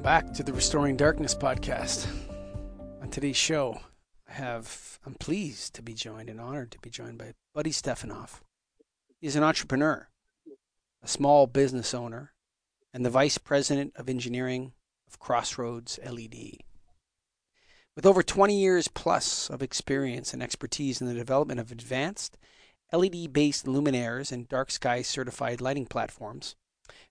Welcome back to the Restoring Darkness podcast. On today's show, I have I'm pleased to be joined and honored to be joined by Buddy Stefanoff. He's an entrepreneur, a small business owner, and the vice president of engineering of Crossroads LED. With over 20 years plus of experience and expertise in the development of advanced LED based luminaires and dark sky certified lighting platforms,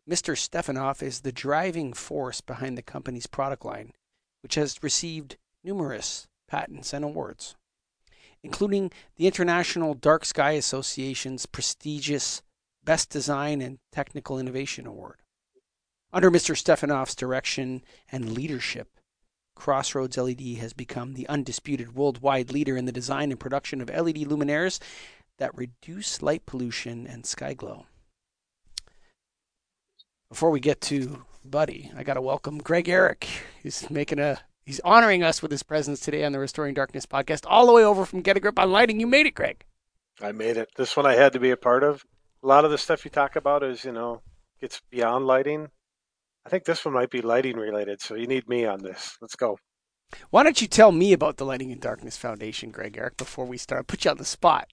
Mr. Stefanoff is the driving force behind the company's product line, which has received numerous patents and awards, including the International Dark Sky Association's prestigious Best Design and Technical Innovation Award. Under Mr. Stefanoff's direction and leadership, Crossroads LED has become the undisputed worldwide leader in the design and production of LED luminaires that reduce light pollution and sky glow. Before we get to Buddy, I got to welcome Greg Ehrich. He's making a he's honoring us with his presence today on the Restoring Darkness podcast, all the way over from Get a Grip on Lighting. You made it, Greg. I made it. This one I had to be a part of. A lot of the stuff you talk about is, you know, gets beyond lighting. I think this one might be lighting related, so you need me on this. Let's go. Why don't you tell me about the Lighting and Darkness Foundation, Greg Ehrich, before we start? I'll Put you on the spot.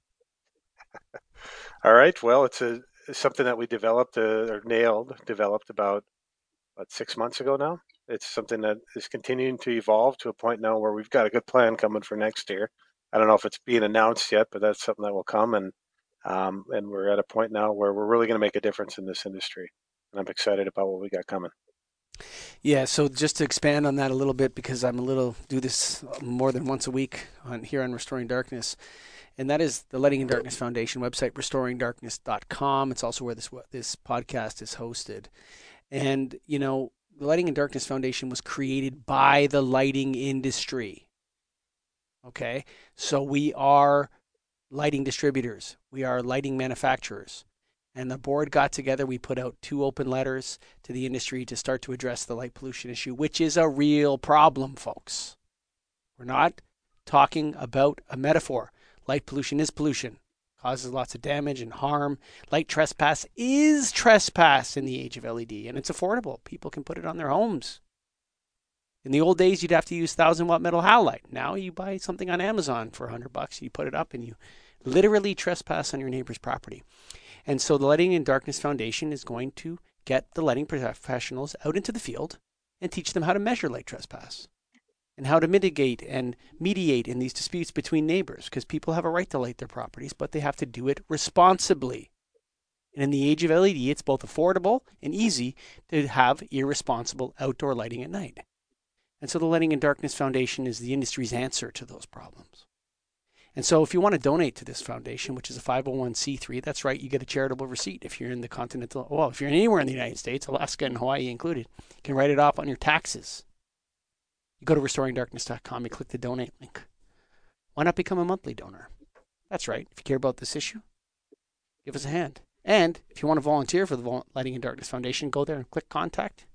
All right. Well, it's a something that we developed uh, or nailed, developed about about six months ago now. It's something that is continuing to evolve to a point now where we've got a good plan coming for next year. I don't know if it's being announced yet, but that's something that will come, and um, and we're at a point now where we're really going to make a difference in this industry, and I'm excited about what we got coming. Yeah, so just to expand on that a little bit, because I'm a little do this more than once a week on here on Restoring Darkness and that is the Lighting in Darkness Foundation website, restoringdarkness.com. It's also where this this podcast is hosted. And you know, the Lighting in Darkness Foundation was created by the lighting industry. Okay, so we are lighting distributors, we are lighting manufacturers. And the board got together. We put out two open letters to the industry to start to address the light pollution issue, which is a real problem, folks. We're not talking about a metaphor. Light pollution is pollution, causes lots of damage and harm. Light trespass is trespass in the age of LED, and it's affordable. People can put it on their homes. In the old days, you'd have to use thousand watt metal halide. Now you buy something on Amazon for hundred bucks, you put it up, and you literally trespass on your neighbor's property. And so the Lighting in Darkness Foundation is going to get the lighting professionals out into the field and teach them how to measure light trespass and how to mitigate and mediate in these disputes between neighbors because people have a right to light their properties, but they have to do it responsibly. And in the age of LED, it's both affordable and easy to have irresponsible outdoor lighting at night. And so the Lighting in Darkness Foundation is the industry's answer to those problems. And so if you want to donate to this foundation, which is a 501c3, that's right, you get a charitable receipt if you're in the continental, well, if you're anywhere in the United States, Alaska and Hawaii included, you can write it off on your taxes. You go to restoringdarkness.com, you click the donate link. Why not become a monthly donor? That's right. If you care about this issue, give us a hand. And if you want to volunteer for the Lighting and Darkness Foundation, go there and click contact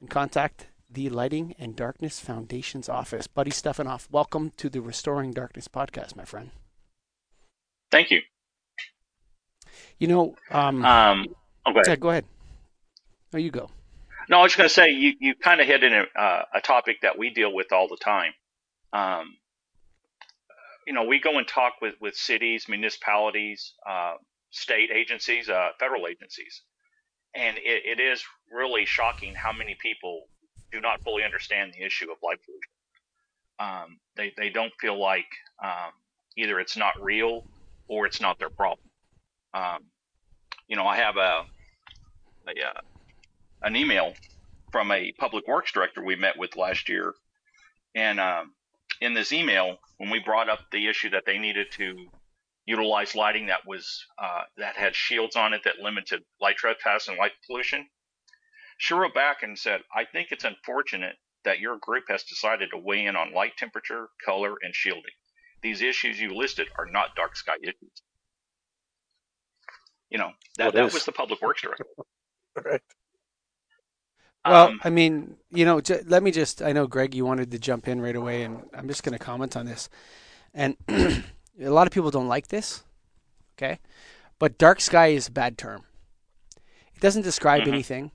and contact the Lighting and Darkness Foundation's office. Buddy Stefanoff, welcome to the Restoring Darkness podcast, my friend. Thank you. You know, um, um oh, go yeah, go ahead. Oh, you go. No, I was just going to say you, you kind of hit in a, uh, a topic that we deal with all the time. Um, you know, we go and talk with, with cities, municipalities, uh, state agencies, uh, federal agencies, and it, it is really shocking how many people do not fully understand the issue of light pollution. Um, they they don't feel like um, either it's not real or it's not their problem. Um, you know, I have a, a, uh, an email from a public works director we met with last year. And um, in this email, when we brought up the issue that they needed to utilize lighting that was uh, that had shields on it that limited light trespass and light pollution, she wrote back and said, "I think it's unfortunate that your group has decided to weigh in on light temperature, color, and shielding. These issues you listed are not dark sky issues." You know that that was the public works director. right. Well, um, I mean, you know, j- let me just, I know, Greg, you wanted to jump in right away, and I'm just going to comment on this. And a lot of people don't like this, okay? But dark sky is a bad term. It doesn't describe mm-hmm. anything,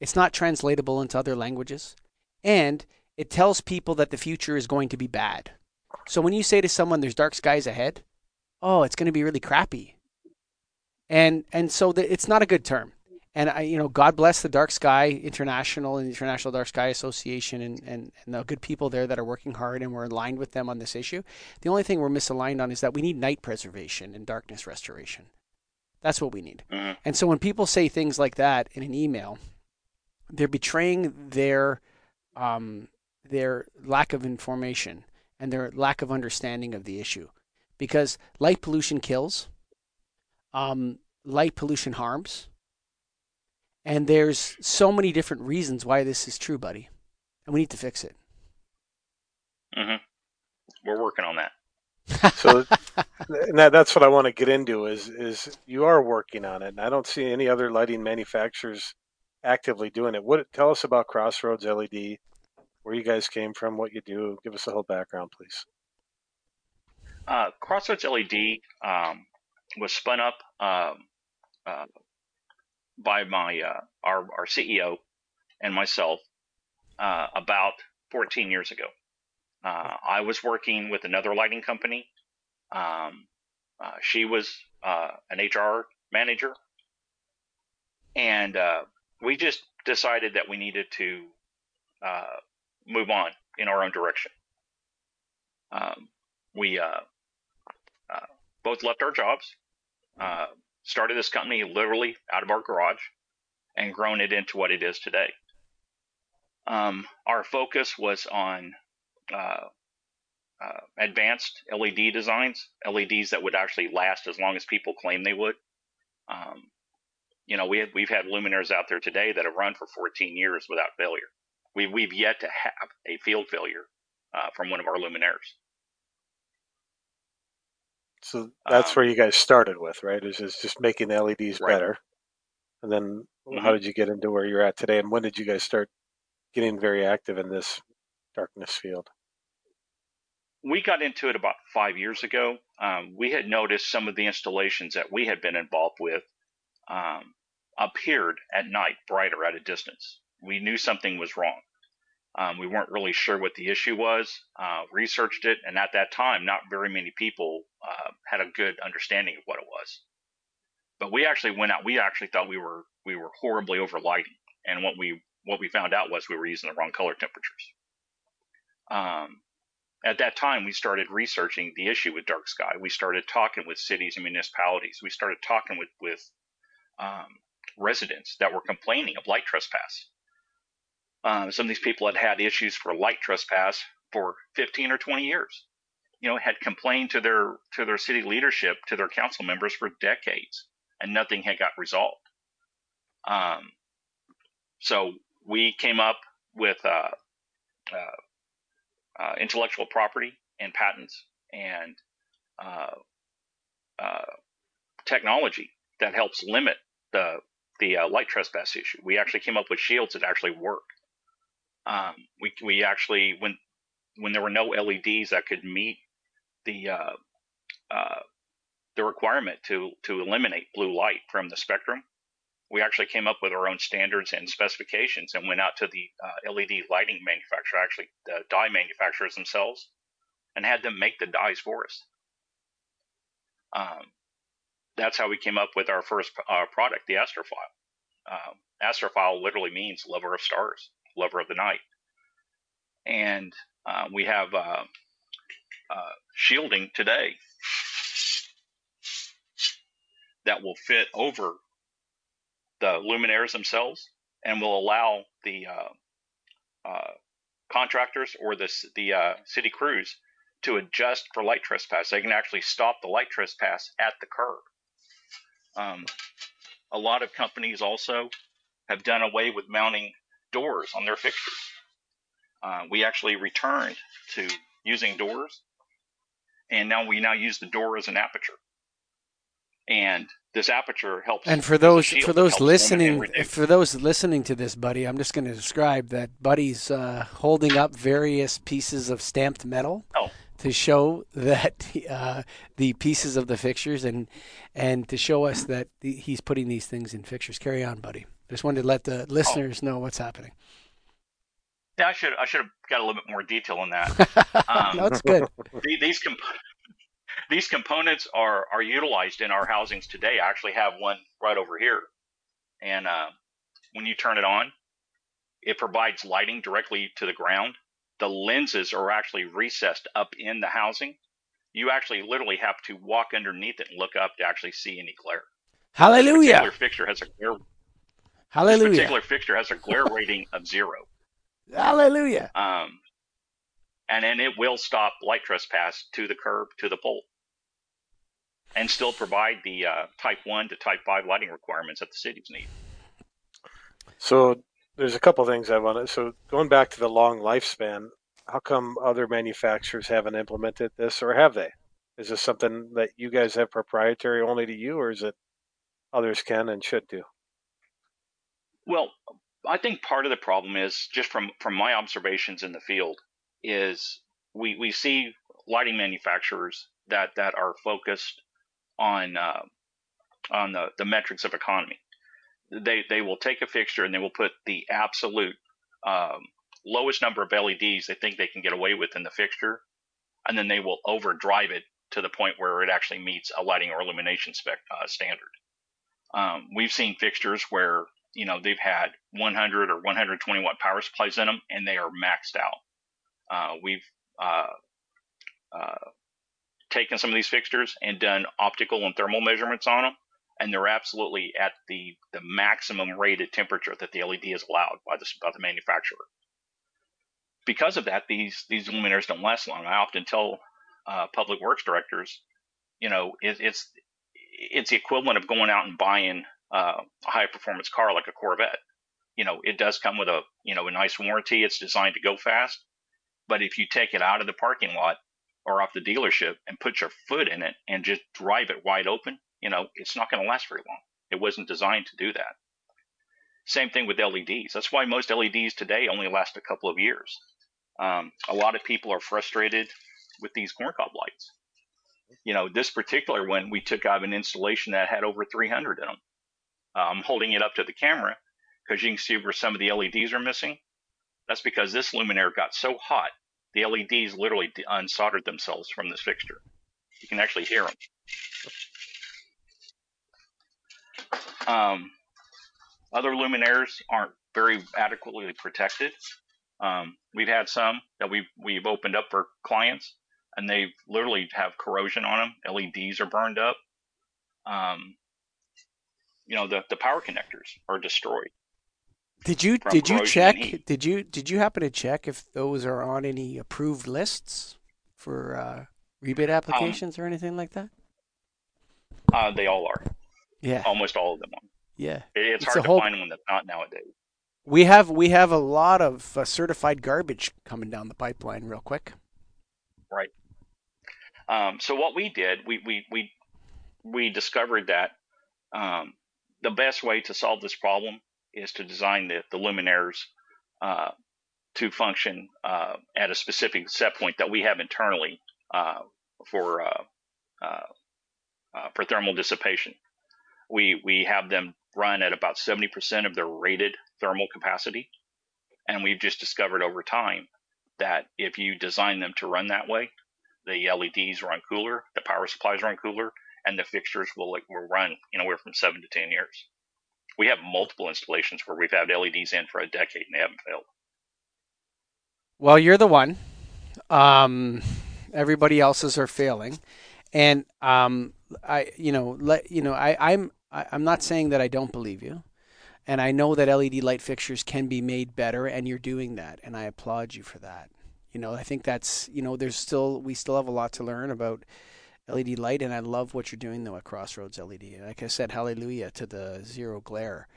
it's not translatable into other languages. and it tells people that the future is going to be bad. So when you say to someone, "There's dark skies ahead," oh, it's going to be really crappy. And and so the, it's not a good term. And I, you know, God bless the Dark Sky International and the International Dark Sky Association and, and, and the good people there that are working hard and we're aligned with them on this issue. The only thing we're misaligned on is that we need night preservation and darkness restoration. That's what we need. Mhm. And so when people say things like that in an email, they're betraying their um, their lack of information and their lack of understanding of the issue, because light pollution kills, um, light pollution harms, and there's so many different reasons why this is true, buddy, and we need to fix it. hmm We're working on that. So that, that's what I want to get into is is you are working on it, and I don't see any other lighting manufacturers actively doing it. What tell us about Crossroads LED, where you guys came from, what you do. Give us a whole background, please. Uh, Crossroads LED um, was spun up um, uh, by my uh, our our CEO and myself uh, about 14 years ago. Uh, I was working with another lighting company. Um, uh, she was uh, an HR manager, and uh, we just decided that we needed to move on in our own direction. Um, we both left our jobs, started this company literally out of our garage, and grown it into what it is today. Um, our focus was on uh, uh, advanced LED designs, LEDs that would actually last as long as people claim they would. Um, you know, we had, we've had luminaires out there today that have run for 14 years without failure. We've, we've yet to have a field failure uh, from one of our luminaires. So that's Um, where you guys started with, right? Is is just making the LEDs Right. better, and then Mhm. how did you get into where you're at today, and when did you guys start getting very active in this darkness field? we got into it about five years ago. Um, we had noticed some of the installations that we had been involved with um, appeared at night brighter at a distance. We knew something was wrong. Um, we weren't really sure what the issue was. Uh, researched it, and at that time, not very many people uh, had a good understanding of what it was. But we actually went out. We actually thought we were we were horribly overlighting, and what we what we found out was we were using the wrong color temperatures. Um, at that time, we started researching the issue with dark sky. We started talking with cities and municipalities. We started talking with with um, residents that were complaining of light trespass. Um, some of these people had had issues for light trespass for 15 or 20 years. You know, had complained to their to their city leadership, to their council members for decades, and nothing had got resolved. Um, so we came up with uh, uh, uh, intellectual property and patents and uh, uh, technology that helps limit the the uh, light trespass issue. We actually came up with shields that actually work. Um, we we actually when when there were no LEDs that could meet the uh, uh, the requirement to to eliminate blue light from the spectrum, we actually came up with our own standards and specifications and went out to the uh, LED lighting manufacturer, actually the dye manufacturers themselves, and had them make the dyes for us. Um, that's how we came up with our first uh, product, the Astrophile. Um, Astrophile literally means lover of stars, lover of the night, and uh, we have uh, uh, shielding today that will fit over the luminaires themselves and will allow the uh, uh, contractors or the the uh, city crews to adjust for light trespass. They can actually stop the light trespass at the curb. Um, a lot of companies also have done away with mounting doors on their fixtures. Uh, we actually returned to using doors, and now we now use the door as an aperture. And this aperture helps. And for those for those helps limit and listening for those listening to this, buddy, I'm just going to describe that Buddy's uh, holding up various pieces of stamped metal Oh. to show that uh, the pieces of the fixtures and and to show us that he's putting these things in fixtures. Carry on, buddy. Just wanted to let the listeners know what's happening. Yeah, I should I should have got a little bit more detail on that. Um, That's good. These comp- these components are are utilized in our housings today. I actually have one right over here, and uh, when you turn it on, it provides lighting directly to the ground. The lenses are actually recessed up in the housing. You actually literally have to walk underneath it and look up to actually see any glare. Hallelujah. This particular fixture has a glare. Hallelujah. This particular fixture has a glare rating of zero. Hallelujah. Um, and then it will stop light trespass to the curb to the pole, and still provide the uh, Type One to Type Five lighting requirements that the cities need. So there's a couple things I want to. So going back to the long lifespan, how come other manufacturers haven't implemented this, or have they? Is this something that you guys have proprietary only to you, or is it others can and should do? Well, I think part of the problem is just from from my observations in the field is we we see lighting manufacturers that that are focused on uh, on the the metrics of economy. They they will take a fixture and they will put the absolute um, lowest number of LEDs they think they can get away with in the fixture, and then they will overdrive it to the point where it actually meets a lighting or illumination spec uh, standard. Um, we've seen fixtures where you know they've had 100 or 120 watt power supplies in them, and they are maxed out. Uh, we've uh, uh, taken some of these fixtures and done optical and thermal measurements on them, and they're absolutely at the the maximum rated temperature that the LED is allowed by the by the manufacturer. Because of that, these these luminaires don't last long. I often tell uh, public works directors, you know, it, it's it's the equivalent of going out and buying uh, a high performance car like a Corvette. You know, it does come with a you know a nice warranty. It's designed to go fast, but if you take it out of the parking lot or off the dealership and put your foot in it and just drive it wide open, you know, it's not going to last very long. It wasn't designed to do that. Same thing with LEDs. That's why most LEDs today only last a couple of years. Um, a lot of people are frustrated with these corncob lights. You know, this particular one we took out of an installation that had over 300 in them. I'm holding it up to the camera because you can see where some of the LEDs are missing. That's because this luminaire got so hot, the LEDs literally unsoldered themselves from this fixture. You can actually hear them. Um, other luminaires aren't very adequately protected. Um, we've had some that we've we've opened up for clients, and they literally have corrosion on them. LEDs are burned up. Um, you know, the the power connectors are destroyed. Did you did you check? Did you did you happen to check if those are on any approved lists for uh, rebate applications um, or anything like that? Uh, they all are. Yeah, almost all of them are. Yeah, it, it's, it's hard to whole... find one that's not nowadays. We have we have a lot of uh, certified garbage coming down the pipeline real quick. Right. Um, so what we did, we we we we discovered that um, the best way to solve this problem is to design the, the luminaires uh, to function uh, at a specific set point that we have internally uh, for uh, uh, uh, for thermal dissipation. We we have them run at about 70% of their rated thermal capacity, and we've just discovered over time that if you design them to run that way, the LEDs run cooler, the power supplies run cooler, and the fixtures will will run anywhere from seven to ten years. We have multiple installations where we've had LEDs in for a decade and they haven't failed. Well, you're the one. Um, everybody else's are failing, and um, I, you know, let you know, I, I'm, I, I'm not saying that I don't believe you, and I know that LED light fixtures can be made better, and you're doing that, and I applaud you for that. You know, I think that's, you know, there's still, we still have a lot to learn about LED light, and I love what you're doing though at Crossroads LED. Like I said, hallelujah to the zero glare.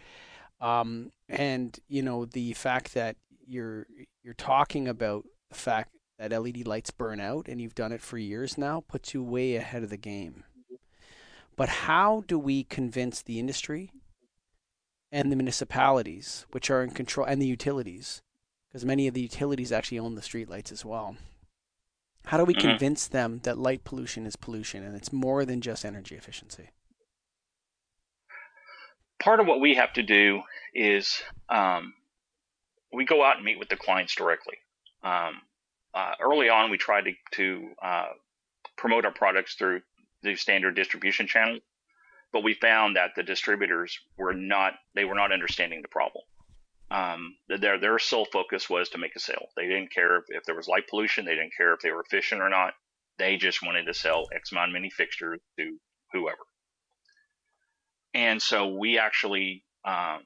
Um, and you know the fact that you're you're talking about the fact that LED lights burn out, and you've done it for years now, puts you way ahead of the game. But how do we convince the industry and the municipalities, which are in control, and the utilities, because many of the utilities actually own the streetlights as well, how do we mm-hmm. convince them that light pollution is pollution and it's more than just energy efficiency? Part of what we have to do is um, we go out and meet with the clients directly. Um, uh, early on, we tried to, to uh, promote our products through the standard distribution channel, but we found that the distributors were not they were not understanding the problem. Um, their their sole focus was to make a sale. They didn't care if, if there was light pollution. They didn't care if they were efficient or not. They just wanted to sell X amount fixtures to whoever. And so we actually um,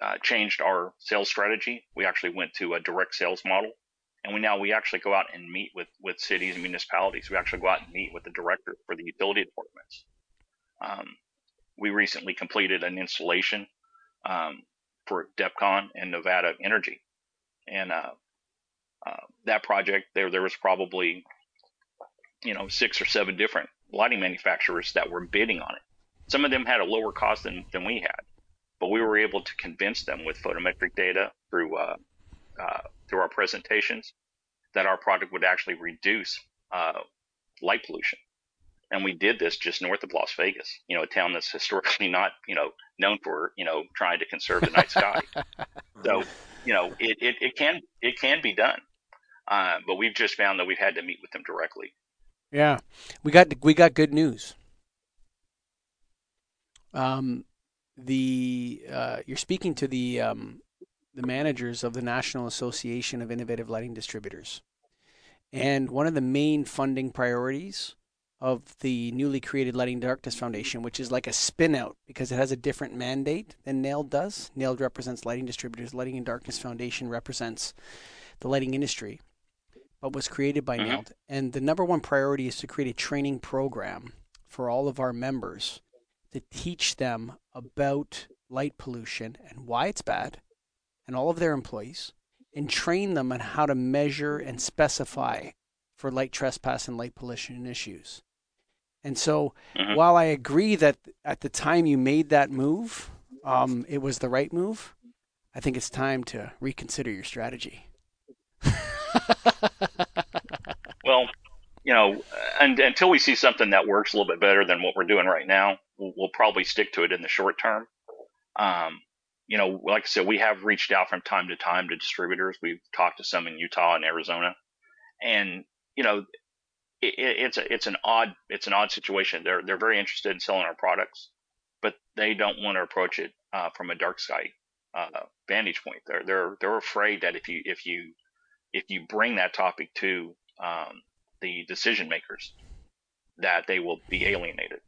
uh, changed our sales strategy. We actually went to a direct sales model, and we now we actually go out and meet with with cities and municipalities. We actually go out and meet with the director for the utility departments. Um, we recently completed an installation um, for DEPCON and Nevada Energy, and uh, uh, that project there there was probably you know six or seven different lighting manufacturers that were bidding on it. Some of them had a lower cost than than we had, but we were able to convince them with photometric data through uh, uh, through our presentations that our product would actually reduce uh, light pollution. And we did this just north of Las Vegas, you know, a town that's historically not, you know, known for, you know, trying to conserve the night sky. so, you know, it, it, it can it can be done, uh, but we've just found that we've had to meet with them directly. Yeah, we got we got good news. Um, the uh, you're speaking to the um, the managers of the National Association of Innovative Lighting Distributors, and one of the main funding priorities of the newly created Lighting Darkness Foundation, which is like a spin out because it has a different mandate than NAILD does. NAILD represents lighting distributors, Lighting and Darkness Foundation represents the lighting industry, but was created by mm-hmm. NAILD. And the number one priority is to create a training program for all of our members to teach them about light pollution and why it's bad, and all of their employees, and train them on how to measure and specify for light trespass and light pollution issues. And so, mm-hmm. while I agree that at the time you made that move, um, it was the right move, I think it's time to reconsider your strategy. well, you know, and, until we see something that works a little bit better than what we're doing right now, we'll, we'll probably stick to it in the short term. Um, you know, like I said, we have reached out from time to time to distributors. We've talked to some in Utah and Arizona, and you know, it, it's a it's an odd it's an odd situation. They're they're very interested in selling our products, but they don't want to approach it uh, from a dark sky uh, vantage point. They're they're they're afraid that if you if you if you bring that topic to um, the decision makers, that they will be alienated.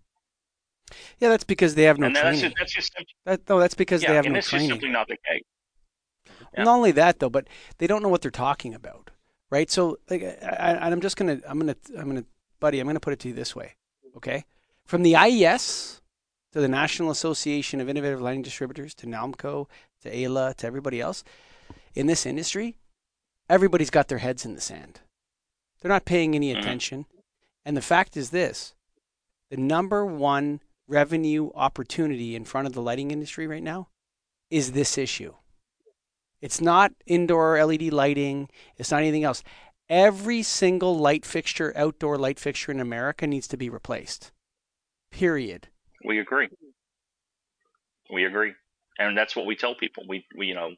Yeah, that's because they have no and training. That's just, that's just that, no, that's because yeah, they have no training. simply not the case. Yeah. Not only that, though, but they don't know what they're talking about, right? So, like, I, I'm just gonna, I'm gonna, I'm gonna, buddy, I'm gonna put it to you this way, okay? From the IES to the National Association of Innovative Lighting Distributors to NALMCO to AILA to everybody else in this industry, everybody's got their heads in the sand. They're not paying any mm-hmm. attention. And the fact is this the number one revenue opportunity in front of the lighting industry right now is this issue. It's not indoor LED lighting, it's not anything else. Every single light fixture, outdoor light fixture in America needs to be replaced. Period. We agree. We agree. And that's what we tell people. We, we you know,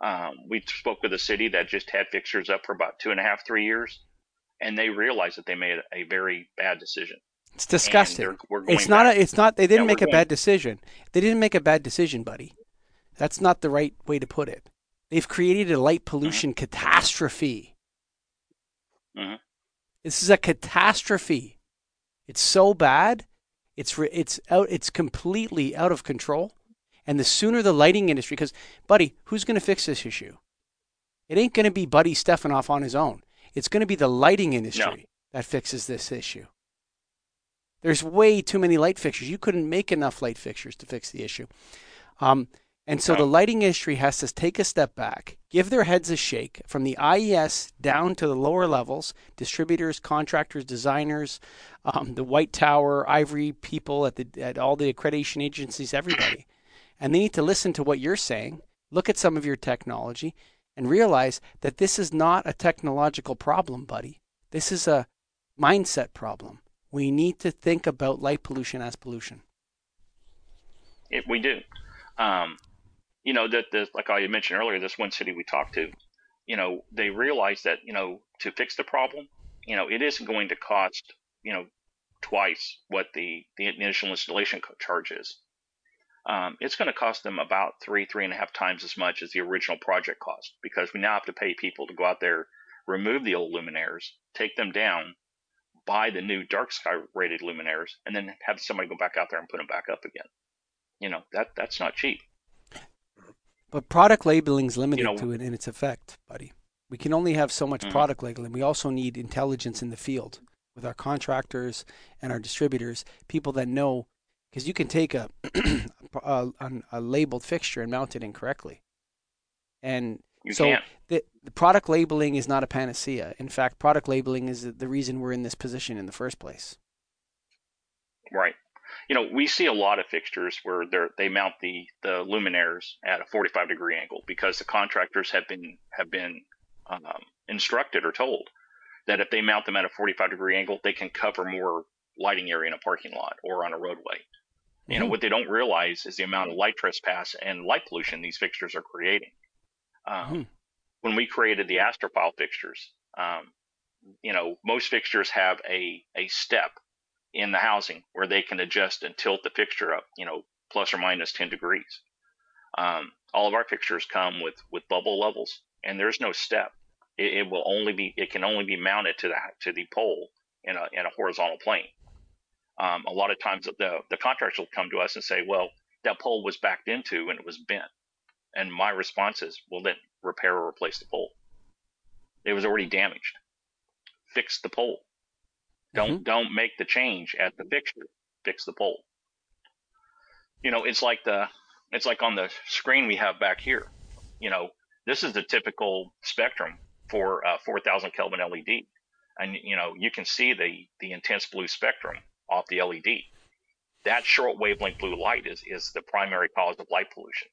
um, we spoke with a city that just had fixtures up for about two and a half, three years, and they realized that they made a very bad decision. It's disgusting. It's not. A, it's not. They didn't make a bad decision. They didn't make a bad decision, buddy. That's not the right way to put it. They've created a light pollution mm-hmm. catastrophe. Mm-hmm. This is a catastrophe. It's so bad. It's it's out. It's completely out of control. And the sooner the lighting industry, because buddy, who's going to fix this issue? It ain't going to be Buddy Stefanoff on his own. It's going to be the lighting industry no. that fixes this issue. There's way too many light fixtures. You couldn't make enough light fixtures to fix the issue. Um, and so the lighting industry has to take a step back, give their heads a shake from the IES down to the lower levels distributors, contractors, designers, um, the White Tower, Ivory people at, the, at all the accreditation agencies, everybody. And they need to listen to what you're saying, look at some of your technology, and realize that this is not a technological problem, buddy. This is a mindset problem we need to think about light pollution as pollution. It, we do. Um, you know that the like I mentioned earlier, this one city we talked to, you know, they realized that you know to fix the problem, you know, it isn't going to cost you know twice what the the initial installation charge is. Um, it's going to cost them about three three and a half times as much as the original project cost because we now have to pay people to go out there, remove the old luminaires, take them down, buy the new dark sky rated luminaires, and then have somebody go back out there and put them back up again. You know that that's not cheap. But product labeling is limited You know- to it in its effect, buddy. We can only have so much Mhm. product labeling. We also need intelligence in the field with our contractors and our distributors, people that know, because you can take a, a, a- a labeled fixture and mount it incorrectly. And You so the, the product labeling is not a panacea. In fact, product labeling is the reason we're in this position in the first place. Right. You know, we see a lot of fixtures where they they mount the the luminaires at a 45 degree angle because the contractors have been have been um, instructed or told that if they mount them at a 45 degree angle, they can cover more lighting area in a parking lot or on a roadway. You know, Mhm. what they don't realize is the amount of light trespass and light pollution these fixtures are creating. Um, Mhm. When we created the Astrophile fixtures, um, you know, most fixtures have a a step in the housing where they can adjust and tilt the fixture up, you know, plus or minus 10 degrees. Um, all of our fixtures come with, with bubble levels and there's no step. It, it will only be, it can only be mounted to the, to the pole in a, in a horizontal plane. Um, a lot of times the, the contractors will come to us and say, well, that pole was backed into and it was bent. And my response is, well, then repair or replace the pole. It was already damaged. Fix the pole. Don't don't make the change at the fixture. Fix the pole. You know, it's like the it's like on the screen we have back here. You know, this is the typical spectrum for uh, 4,000 Kelvin LED, and you know you can see the the intense blue spectrum off the LED. That short wavelength blue light is is the primary cause of light pollution,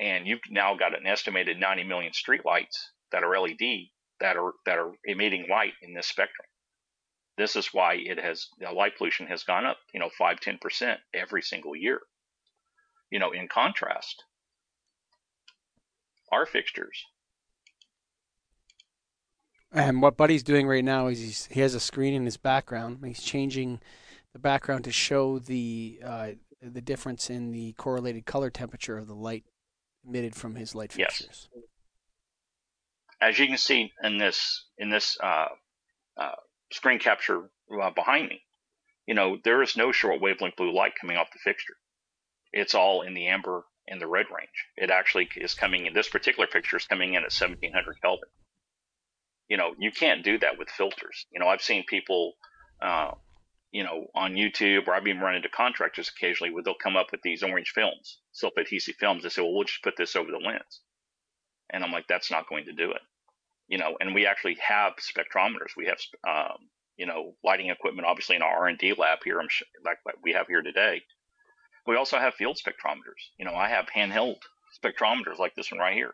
and you've now got an estimated 90 million streetlights that are LED that are that are emitting light in this spectrum this is why it has the light pollution has gone up you know 5 10% every single year you know in contrast our fixtures And what Buddy's doing right now is he's, he has a screen in his background. He's changing the background to show the uh, the difference in the correlated color temperature of the light emitted from his light fixtures. Yes. fixtures. as you can see in this in this uh, uh, screen capture uh, behind me. You know there is no short wavelength blue light coming off the fixture. It's all in the amber and the red range. It actually is coming in this particular fixture is coming in at 1700 kelvin. You know you can't do that with filters. You know i've seen people uh, you know on youtube or i've even run into contractors occasionally where they'll come up with these orange films self adhesive films they say well we'll just put this over the lens. And i'm like that's not going to do it you know and we actually have spectrometers. We have um, you know lighting equipment obviously in our r&d lab here I'm sh- like, like we have here today. We also have field spectrometers. You know i have handheld spectrometers like this one right here.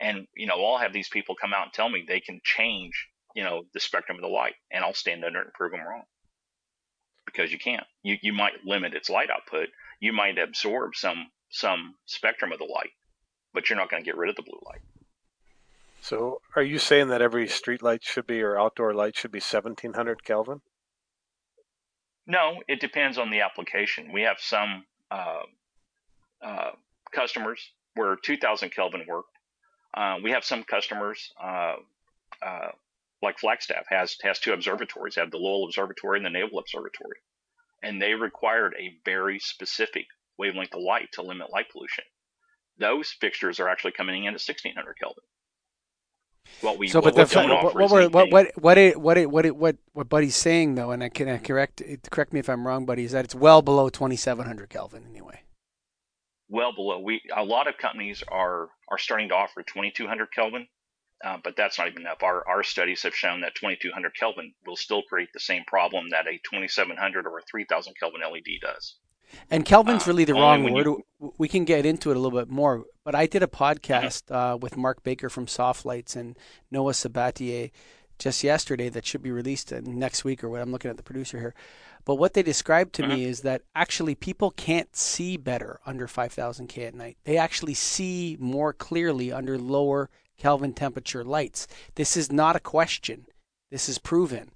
And you know i'll have these people come out and tell me they can change you know the spectrum of the light and i'll stand under it and prove them wrong. Because you can't. You, you might limit its light output. You might absorb some some spectrum of the light but you're not going to get rid of the blue light So, are you saying that every street light should be or outdoor light should be 1700 Kelvin? No, it depends on the application. We have some uh, uh, customers where 2000 Kelvin work. Uh, we have some customers, uh, uh, like Flagstaff has has two observatories. Have the Lowell Observatory and the Naval Observatory, and they required a very specific wavelength of light to limit light pollution. Those fixtures are actually coming in at 1600 Kelvin. What we So, what but the, what, what, we're- what, what, what, it, what, it, what, it, what, what Buddy's saying though, and I can I correct correct me if I'm wrong, Buddy, is that it's well below 2700 Kelvin anyway. well below. We a lot of companies are are starting to offer 2200 Kelvin, uh, but that's not even enough. Our our studies have shown that 2200 Kelvin will still create the same problem that a 2700 or a 3000 Kelvin LED does. And Kelvin's Uh, really the only wrong word. you- We can get into it a little bit more, but I did a podcast uh, with Mark Baker from Soft Lights and Noah Sabatier just yesterday that should be released uh, next week or what. I'm looking at the producer here. But what they described to Mhm. me is that actually people can't see better under 5000 K at night. They actually see more clearly under lower Kelvin temperature lights. This is not a question. This is proven.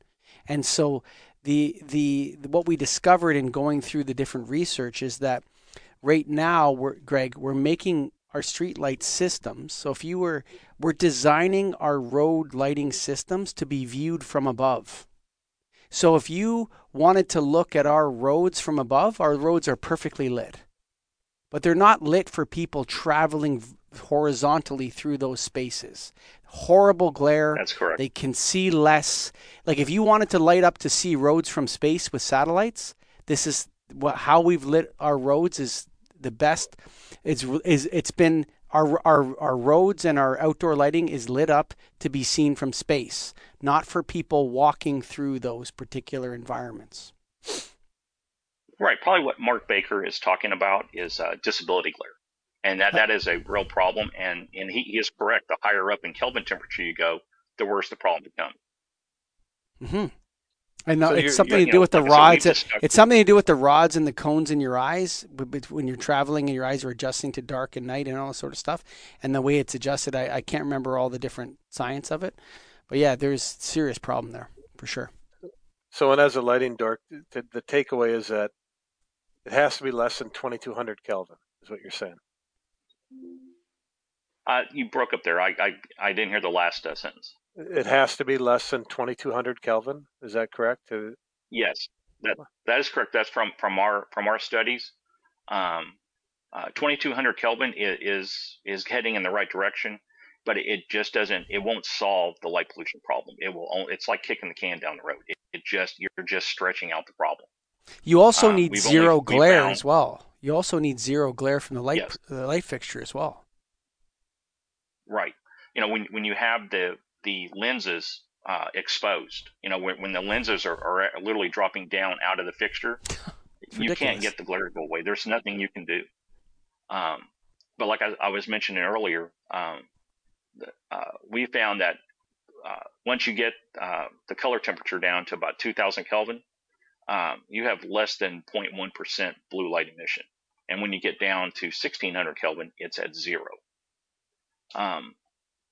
And so the the what we discovered in going through the different research is that right now we're Greg, we're making our street light systems. So if you were we're designing our road lighting systems to be viewed from above. So if you wanted to look at our roads from above, our roads are perfectly lit. But they're not lit for people traveling horizontally through those spaces. Horrible glare. That's correct. They can see less. Like if you wanted to light up to see roads from space with satellites, this is what how we've lit our roads is the best. It's is it's been our our our roads and our outdoor lighting is lit up to be seen from space, not for people walking through those particular environments. Right. Probably what Mark Baker is talking about is uh, disability glare. And that, that is a real problem. And, and he, he is correct. The higher up in Kelvin temperature you go, the worse the problem becomes. hmm And uh, So it's something to do know, with the like I said, we've rods. It- it's something to do with the rods and the cones in your eyes b- b- when you're traveling and your eyes are adjusting to dark and night and all that sort of stuff. And the way it's adjusted, I, I can't remember all the different science of it. But yeah, there's serious problem there for sure. So, and as a lighting dork, the, the takeaway is that it has to be less than 2200 Kelvin, is what you're saying. Uh, you broke up there. I, I, I didn't hear the last uh, sentence. It has to be less than 2200 Kelvin. Is that correct? Yes, that that is correct. That's from from our from our studies. Um, uh, 2200 Kelvin is, is is heading in the right direction, but it just doesn't. It won't solve the light pollution problem. It will. Only, it's like kicking the can down the road. It, it just you're just stretching out the problem. You also Um, need zero only- glare found- as well. You also need zero glare from the light Yes. the light fixture as well. Right. You know, when when you have the the lenses uh, exposed, you know, when, when the lenses are, are literally dropping down out of the fixture, you can't get the glare to go away. There's nothing you can do. Um, but like I, I was mentioning earlier, um, the- uh, we found that uh, once you get uh, the color temperature down to about 2,000 Kelvin, um, you have less than 0.1% blue light emission. And when you get down to 1600 Kelvin, it's at zero. Um,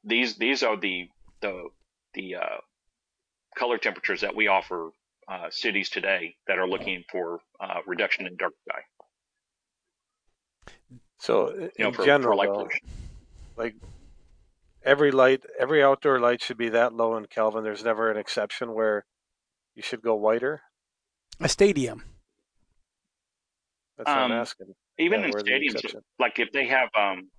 these these are the the the uh, color temperatures that we offer uh, cities today that are looking for uh, reduction in dark sky. so, in You know, for, general, for light though, like every light, every outdoor light should be that low in Kelvin. There's never an exception where you should go whiter. A stadium. That's what I'm Um, asking. Even Yeah, in stadiums, like if they have, um,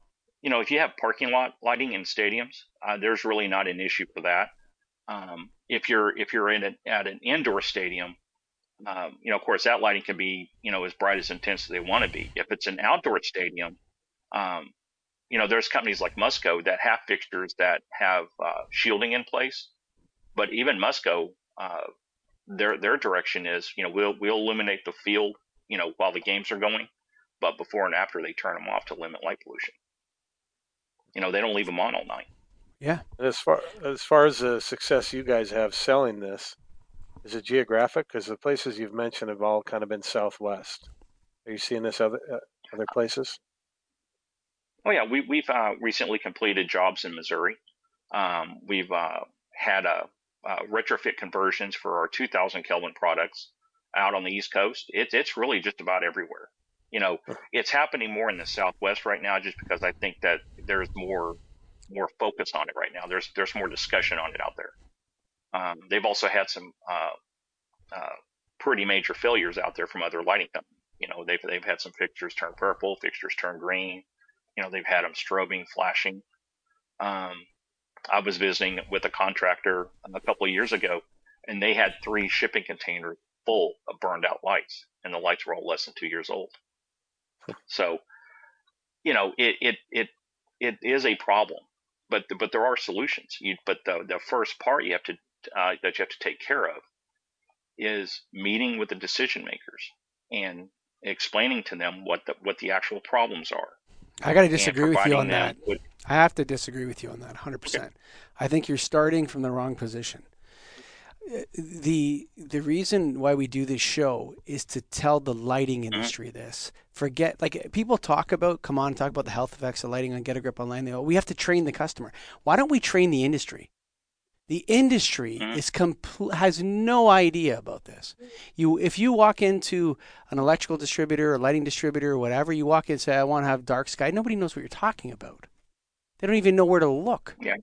you know, if you have parking lot lighting in stadiums, uh, there's really not an issue for that. Um, if you're if you're in a, at an indoor stadium, um, you know, of course, that lighting can be, you know, as bright as intense as they want to be. If it's an outdoor stadium, um, you know, there's companies like Musco that have fixtures that have uh, shielding in place. But even Musco, uh, their their direction is, you know, we'll we'll illuminate the field, you know, while the games are going, but before and after they turn them off to limit light pollution. You know, they don't leave them on all night. Yeah. And as far as far as the success you guys have selling this, is it geographic? Because the places you've mentioned have all kind of been Southwest. Are you seeing this other uh, other places? Oh yeah, we, we've uh, recently completed jobs in Missouri. Um, we've uh, had a, uh retrofit conversions for our 2,000 Kelvin products out on the East Coast. It's it's really just about everywhere. You know, it's happening more in the Southwest right now, just because I think that there's more more focus on it right now. There's there's more discussion on it out there. Um, they've also had some uh, uh, pretty major failures out there from other lighting companies. You know, they've they've had some fixtures turn purple, fixtures turn green. You know, they've had them strobing, flashing. Um, I was visiting with a contractor a couple of years ago, and they had three shipping containers full of burned out lights, and the lights were all less than two years old. So, you know, it it it it is a problem, but but there are solutions. You, but the the first part you have to uh, that you have to take care of is meeting with the decision makers and explaining to them what the what the actual problems are. I got to disagree with you on that. with- I have to disagree with you on that 100%. I think you're starting from the wrong position. The the reason why we do this show is to tell the lighting Mm-hmm. industry this. Forget like people talk about come on talk about the health effects of lighting on Get a Grip Online. They go, we have to train the customer. Why don't we train the industry? The industry Mhm. is compl- has no idea about this. You if you walk into an electrical distributor or lighting distributor or whatever, you walk in and say I want to have dark sky. Nobody knows what you're talking about. They don't even know where to look. Yeah.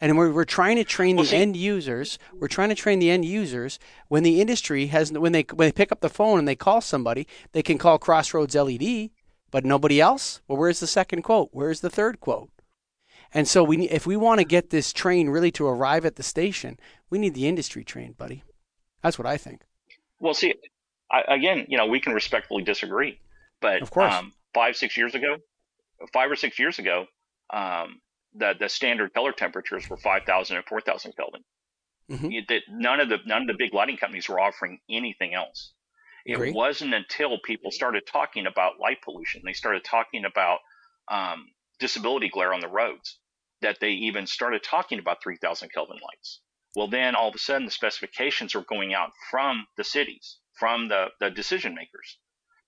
And we're, we're trying to train Well, the see- end users. We're trying to train the end users when the industry has when they when they pick up the phone and they call somebody, they can call Crossroads LED, but nobody else. Well, where's the second quote? Where's the third quote? And so we, if we want to get this train really to arrive at the station, we need the industry trained, buddy. That's what I think. Well, see, I, again, you know, we can respectfully disagree, but Of course. Um, five, six years ago, five or six years ago, um, the the standard color temperatures were 5,000 and 4,000 Kelvin. Mhm. You, that none of the none of the big lighting companies were offering anything else. It Agree. wasn't until people started talking about light pollution, they started talking about um, disability glare on the roads, that they even started talking about 3,000 Kelvin lights. Well, then all of a sudden the specifications were going out from the cities, from the, the decision makers,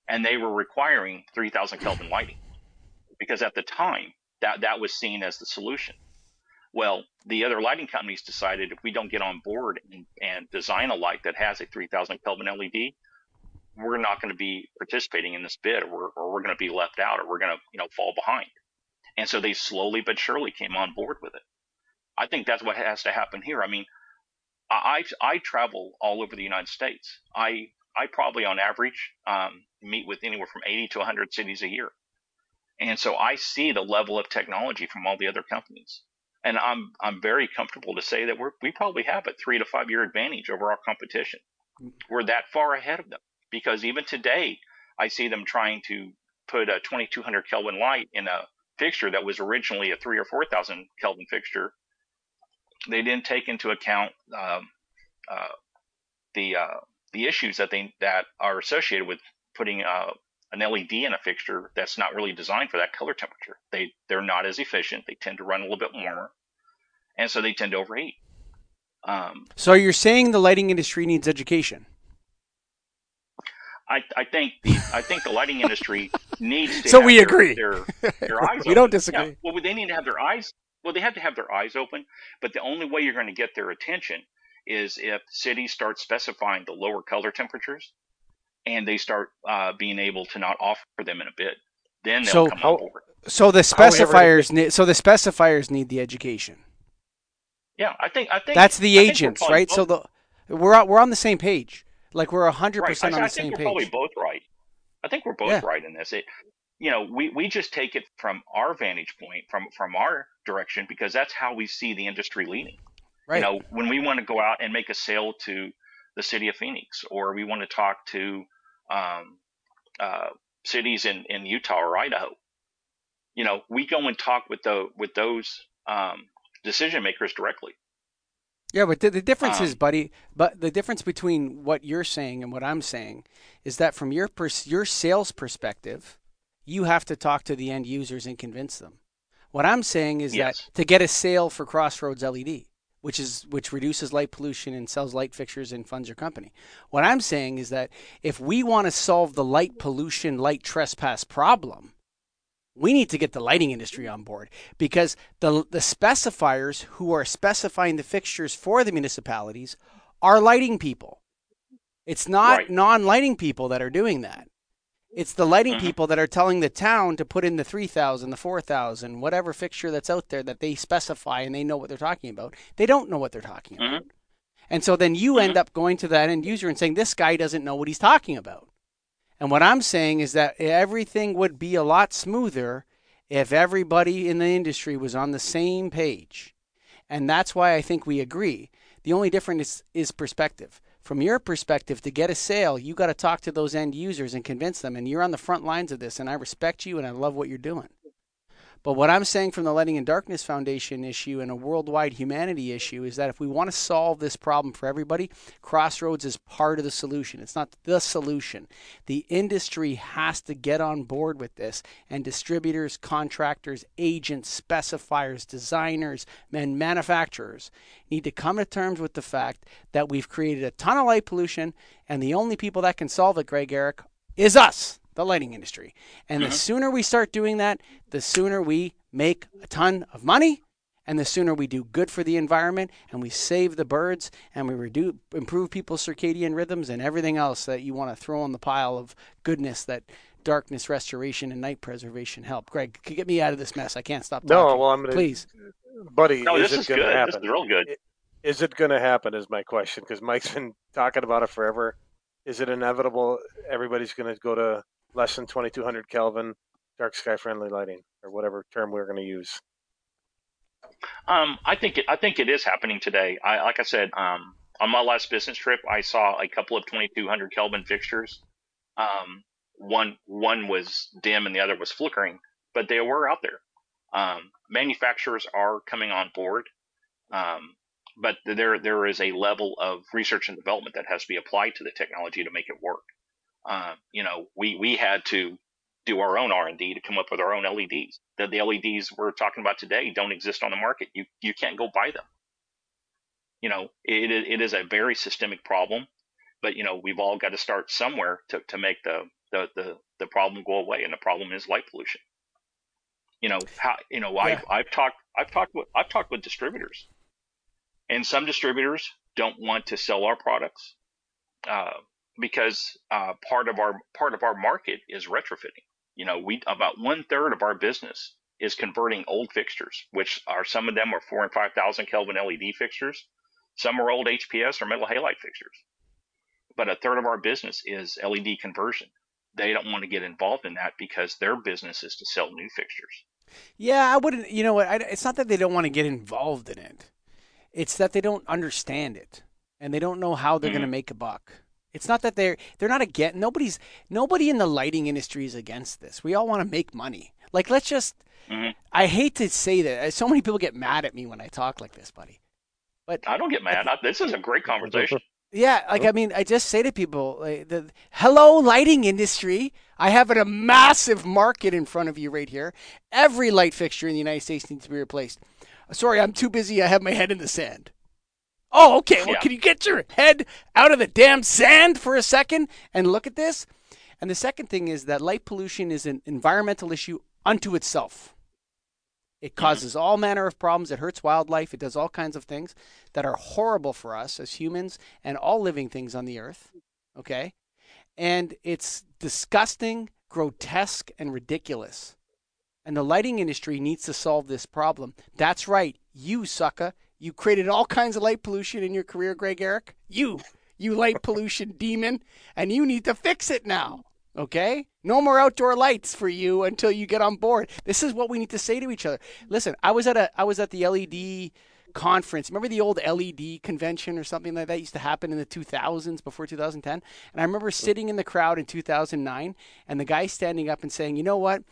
and they were requiring 3,000 Kelvin lighting because at the time that, that was seen as the solution. Well, the other lighting companies decided if we don't get on board and, and design a light that has a 3000 Kelvin LED, we're not going to be participating in this bid, or we're, or we're going to be left out, or we're going to you know fall behind. And so they slowly but surely came on board with it. I think that's what has to happen here. I mean, I I travel all over the United States. I I probably on average um, meet with anywhere from 80 to 100 cities a year, and so I see the level of technology from all the other companies and I'm I'm very comfortable to say that we're we probably have a three to five year advantage over our competition. We're that far ahead of them because even today I see them trying to put a 2200 Kelvin light in a fixture that was originally a three or four thousand Kelvin fixture. They didn't take into account um, uh, the uh, the issues that they that are associated with putting uh, an LED in a fixture that's not really designed for that color temperature. They they're not as efficient. They tend to run a little bit warmer, and so they tend to overheat. Um, So you're saying the lighting industry needs education? I, I think the I think the lighting industry needs to. So have we their- agree. Their, their eyes. We don't disagree. Yeah. Well, they need to have their eyes. Well, they have to have their eyes open. But the only way you're going to get their attention is if cities start specifying the lower color temperatures, and they start uh, being able to not offer them in a bid. Then they'll So come on board. So the specifiers need. So the specifiers need the education. Yeah, I think I think That's the I agents, right? So the we're on- we're on the same page. Like we're hundred right. percent I, on I the same think we're probably both right. I think we're both Yeah. right in this. It, you know, we, we just take it from our vantage point, from from our direction, because that's how we see the industry leading. Right. You know, when we want to go out and make a sale to the city of Phoenix, or we want to talk to um, uh, cities in, in Utah or Idaho, you know, we go and talk with the with those um, decision makers directly. Yeah, but the, the difference is, Um, buddy. But the difference between what you're saying and what I'm saying is that from your pers- your sales perspective, you have to talk to the end users and convince them. What I'm saying is Yes. that to get a sale for Crossroads LED, which is which reduces light pollution and sells light fixtures and funds your company. What I'm saying is that if we want to solve the light pollution, light trespass problem, we need to get the lighting industry on board because the the specifiers who are specifying the fixtures for the municipalities are lighting people. It's not Right. non-lighting people that are doing that. It's the lighting Mhm. people that are telling the town to put in the 3000, the 4000, whatever fixture that's out there that they specify and they know what they're talking about. They don't know what they're talking Mhm. about. And so then you end up going to that end user and saying this guy doesn't know what he's talking about. And what I'm saying is that everything would be a lot smoother if everybody in the industry was on the same page. And that's why I think we agree. The only difference is, is perspective. From your perspective, to get a sale, you got to talk to those end users and convince them. And you're on the front lines of this. And I respect you and I love what you're doing. But what I'm saying from the Lighting in Darkness Foundation issue and a worldwide humanity issue is that if we want to solve this problem for everybody, Crossroads is part of the solution. It's not the solution. The industry has to get on board with this, and distributors, contractors, agents, specifiers, designers, and manufacturers need to come to terms with the fact that we've created a ton of light pollution, and the only people that can solve it, Greg Ehrich, is us the lighting industry. And mm-hmm. the sooner we start doing that, the sooner we make a ton of money and the sooner we do good for the environment and we save the birds and we reduce, improve people's circadian rhythms and everything else that you want to throw on the pile of goodness that darkness restoration and night preservation help. Greg, get me out of this mess. I can't stop talking. No, well, I'm going to. Please. Buddy, no, is this is good. Happen? This is real good. Is it going to happen is my question because Mike's been talking about it forever. Is it inevitable everybody's going to go to less than 2200 Kelvin dark sky friendly lighting or whatever term we're going to use? Um, I think it, I think it is happening today. I, like I said, um, on my last business trip, I saw a couple of 2200 Kelvin fixtures. Um, one one was dim and the other was flickering, but they were out there. Um, manufacturers are coming on board, um, but there there is a level of research and development that has to be applied to the technology to make it work. Uh, you know, we we had to do our own R and D to come up with our own LEDs. The, the LEDs we're talking about today don't exist on the market. You you can't go buy them. You know, it it is a very systemic problem, but you know we've all got to start somewhere to, to make the, the the the problem go away, and the problem is light pollution. You know how you know yeah. I've I've talked I've talked with I've talked with distributors, and some distributors don't want to sell our products. Uh, because uh, part of our part of our market is retrofitting. You know, we about one third of our business is converting old fixtures, which are some of them are four and five thousand Kelvin LED fixtures, some are old HPS or metal halide fixtures. But a third of our business is LED conversion. They don't want to get involved in that because their business is to sell new fixtures. Yeah, I wouldn't. You know what? It's not that they don't want to get involved in it. It's that they don't understand it and they don't know how they're mm-hmm. going to make a buck. It's not that they're they're not against nobody's nobody in the lighting industry is against this. We all want to make money. Like let's just mm-hmm. I hate to say that. So many people get mad at me when I talk like this, buddy. But I don't get mad. I, this is a great conversation. Yeah, like I mean, I just say to people, like, the hello lighting industry. I have a massive market in front of you right here. Every light fixture in the United States needs to be replaced. Sorry, I'm too busy. I have my head in the sand. Oh, okay. Well, yeah. can you get your head out of the damn sand for a second and look at this? And the second thing is that light pollution is an environmental issue unto itself. It mm-hmm. causes all manner of problems. It hurts wildlife. It does all kinds of things that are horrible for us as humans and all living things on the earth. Okay? And it's disgusting, grotesque, and ridiculous. And the lighting industry needs to solve this problem. That's right. You, sucker. You created all kinds of light pollution in your career, Greg Ehrich. You, you light pollution demon, and you need to fix it now. Okay? No more outdoor lights for you until you get on board. This is what we need to say to each other. Listen, I was at a I was at the LED conference. Remember the old LED convention or something like that used to happen in the 2000s before 2010? And I remember sitting in the crowd in 2009 and the guy standing up and saying, "You know what?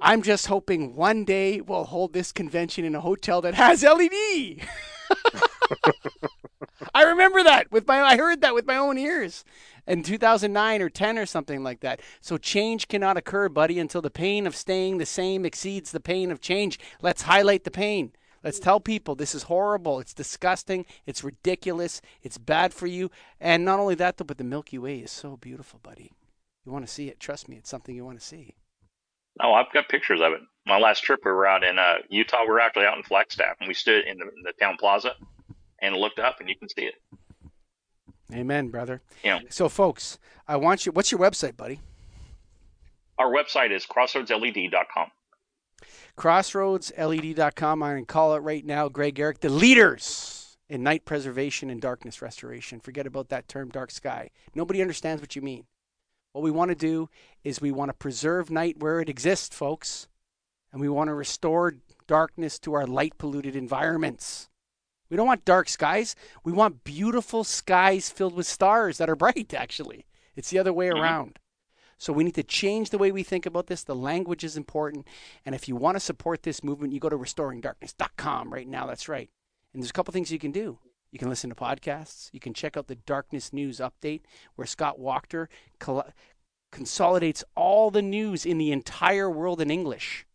I'm just hoping one day we'll hold this convention in a hotel that has LED. I remember that with my I heard that with my own ears in 2009 or 10 or something like that. So change cannot occur, buddy, until the pain of staying the same exceeds the pain of change. Let's highlight the pain. Let's tell people this is horrible. It's disgusting. It's ridiculous. It's bad for you. And not only that, though, but the Milky Way is so beautiful, buddy. You want to see it. Trust me, it's something you want to see. Oh, I've got pictures of it. My last trip, we were out in uh, Utah. We were actually out in Flagstaff, and we stood in the, in the town plaza and looked up, and you can see it. Amen, brother. Yeah. So, folks, I want you. What's your website, buddy? Our website is crossroadsled.com. Crossroadsled.com. I'm going to call it right now, Greg Ehrich, the leaders in night preservation and darkness restoration. Forget about that term, dark sky. Nobody understands what you mean. What we want to do is we want to preserve night where it exists, folks, and we want to restore darkness to our light polluted environments. We don't want dark skies. We want beautiful skies filled with stars that are bright, actually. It's the other way mm-hmm. around. So we need to change the way we think about this. The language is important. And if you want to support this movement, you go to restoringdarkness.com right now. That's right. And there's a couple things you can do. You can listen to podcasts. You can check out the Darkness News Update, where Scott Wachter consolidates all the news in the entire world in English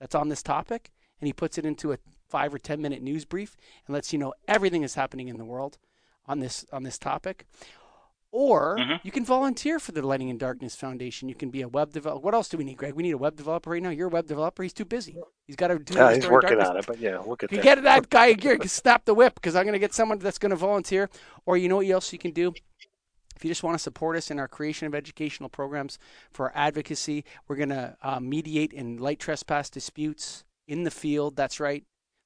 that's on this topic, and he puts it into a five or ten minute news brief and lets you know everything that's happening in the world on this on this topic. Or Mhm. you can volunteer for the Lighting in Darkness Foundation. You can be a web developer. What else do we need, Greg? We need a web developer right now. You're a web developer. He's too busy. He's got to do. Yeah, he's Restoring working Darkness on it, but yeah, we'll get you there. get that guy here, snap the whip because I'm going to get someone that's going to volunteer. Or you know what else you can do? If you just want to support us in our creation of educational programs for our advocacy, we're going to uh, mediate in light trespass disputes in the field. That's right.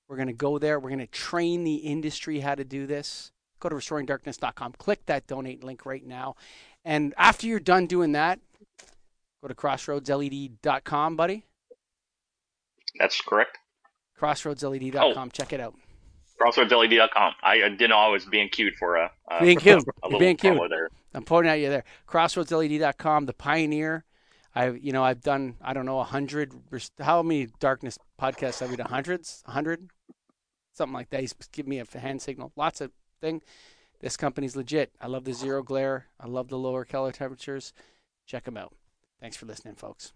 We're going to go there. We're going to train the industry how to do this. Go to restoringdarkness.com. Click that donate link right now. And after you're done doing that, go to crossroadsled.com, buddy. That's correct. Crossroadsled.com. Oh. Check it out. CrossroadsLED.com. I, I didn't know I was being cued for a, Being cued. a little being cued. there. I'm pointing at you there. CrossroadsLED.com, the pioneer. I, you know, I've done I don't know a hundred. How many darkness podcasts have we done? Hundreds, a hundred, something like that. He's giving me a hand signal. Lots of thing. This company's legit. I love the zero glare. I love the lower color temperatures. Check them out. Thanks for listening, folks.